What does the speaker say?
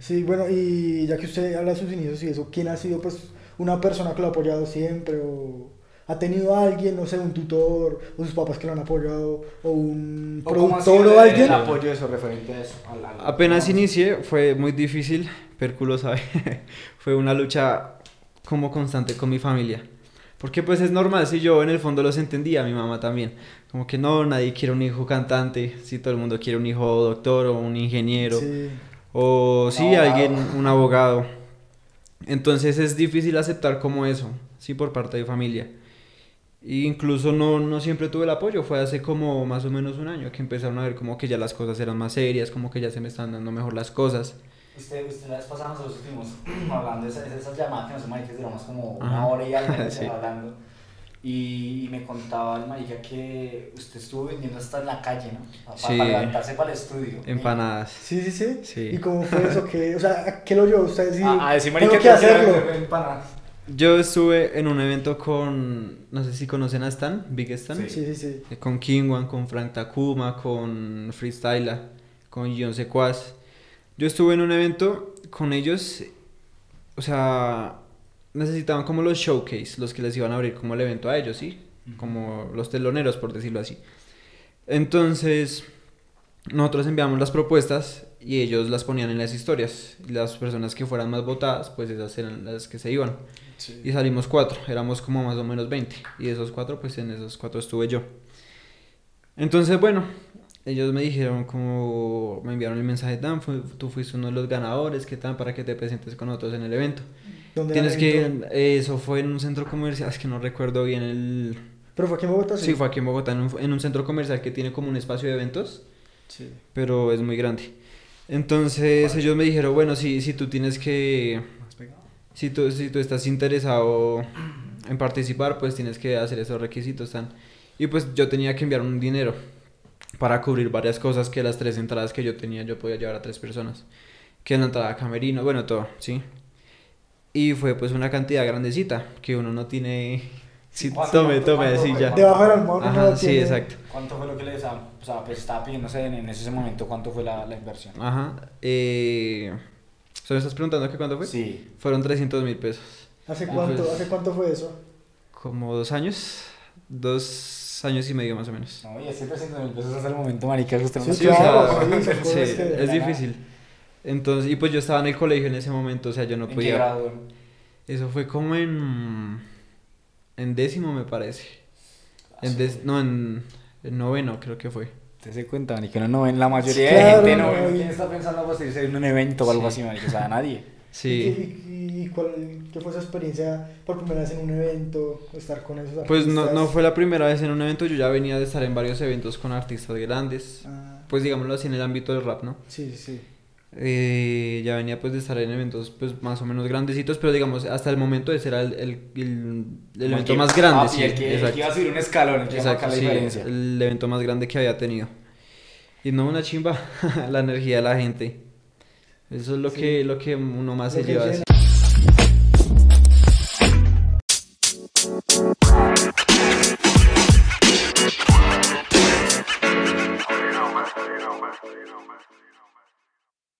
Sí, bueno, y ya que usted habla de sus inicios y eso, ¿quién ha sido pues una persona que lo ha apoyado siempre o ha tenido a alguien, no sé, un tutor o sus papás que lo han apoyado o un ¿O cómo ha productor sido o alguien? El apoyo de eso, referente a eso. al- al- Apenas inicié, fue muy difícil, Perculo sabe, fue una lucha como constante con mi familia. Porque pues es normal, si yo en el fondo los entendía, mi mamá también. Como que no, nadie quiere un hijo cantante, si todo el mundo quiere un hijo doctor o un ingeniero. Sí. O sí, abogado. alguien, un abogado. Entonces es difícil aceptar como eso, sí, por parte de familia. E incluso no, no siempre tuve el apoyo, fue hace como más o menos un año que empezaron a ver como que ya las cosas eran más serias, como que ya se me estaban dando mejor las cosas. Usted, usted la vez pasada nosotros estuvimos hablando de esas, esas llamadas que nos marica duramos como una hora y algo Sí. hablando. Y, y me contaba el marica que usted estuvo vendiendo hasta en la calle, ¿no? Pa- Sí. Para levantarse para el estudio. Empanadas. Sí, sí, sí. Sí. ¿Y cómo fue eso? ¿Qué, o sea, ¿qué lo oyó usted? Sí, a decir tengo marica que hacerlo. empanadas. Yo estuve en un evento con, no sé si conocen a Stan, Big Stan, Sí, sí, sí. con Kingwan, con Frank Takuma, con Freestyla, con John Sequaz. Yo estuve en un evento con ellos, o sea, necesitaban como los showcase, los que les iban a abrir como el evento a ellos, ¿sí? Como los teloneros, por decirlo así. Entonces, nosotros enviamos las propuestas y ellos las ponían en las historias. Y las personas que fueran más votadas, pues esas eran las que se iban. Y salimos cuatro, éramos como más o menos 20. Y de esos cuatro, pues en esos cuatro estuve yo. Entonces, bueno, ellos me dijeron como, me enviaron el mensaje, Dan, fu- tú fuiste uno de los ganadores, ¿qué tal? Para que te presentes con nosotros en el evento. ¿Dónde Tienes que, evento? eso fue en un centro comercial, es que no recuerdo bien el... Pero fue aquí en Bogotá, sí. Sí, fue aquí en Bogotá, en un, en un centro comercial que tiene como un espacio de eventos Sí. pero es muy grande. Entonces ellos me dijeron, bueno, si, si tú tienes que, si tú, si tú estás interesado en participar, pues tienes que hacer esos requisitos. Tan. Y pues yo tenía que enviar un dinero para cubrir varias cosas que las tres entradas que yo tenía yo podía llevar a tres personas. Que en la entrada a camerino, bueno, todo, ¿sí? Y fue pues una cantidad grandecita que uno no tiene... Sí, ¿Cuánto- tome, cuánto- tome, cuánto sí, fue? ya. Debajo del uno Ajá, lo sí, tiene. exacto. ¿Cuánto fue lo que les o sea, pues estaba pidiéndose en, en ese momento? ¿Cuánto fue la, la inversión? Ajá. Eh, ¿Solo estás preguntando que cuánto fue? Sí. Fueron 300 mil pesos. ¿Hace cuánto, pues- ¿Hace cuánto fue eso? Como dos años. Dos años y medio más o menos. No, y así 300 mil pesos hasta el momento, marica, que usted Sí, Sí, o claro, sea, sí, sí, cosas que- es difícil. Entonces, y pues yo estaba en el colegio en ese momento, o sea, yo no ¿En qué podía. grado? Eso fue como en. En décimo, me parece. En Ah, Sí. des- no, en, en noveno, creo que fue. Usted se cuenta, marica, no, no ven la mayoría Claro, de gente, no no. ven. ¿Quién está pensando pues en un evento o algo Sí. así, marica? O sea, nadie. ¿Y, Sí. qué, y- y cuál, qué fue su experiencia por primera vez en un evento? Estar con esos Pues no, artistas? no fue la primera vez en un evento, yo ya venía de estar en varios eventos con artistas grandes. Ah, Pues digámoslo así en el ámbito del rap, ¿no? sí, sí, sí. Eh, ya venía pues de estar en eventos pues más o menos grandecitos, pero digamos hasta el momento ese era el, el, el- el evento más grande, Ah, sí, y el que, que iba a subir un escalón, el que iba a Exacto, marcar la sí, diferencia. el evento más grande que había tenido. Y no una chimba, la energía de la gente. Eso es lo Sí. que lo que uno más Lo se lleva.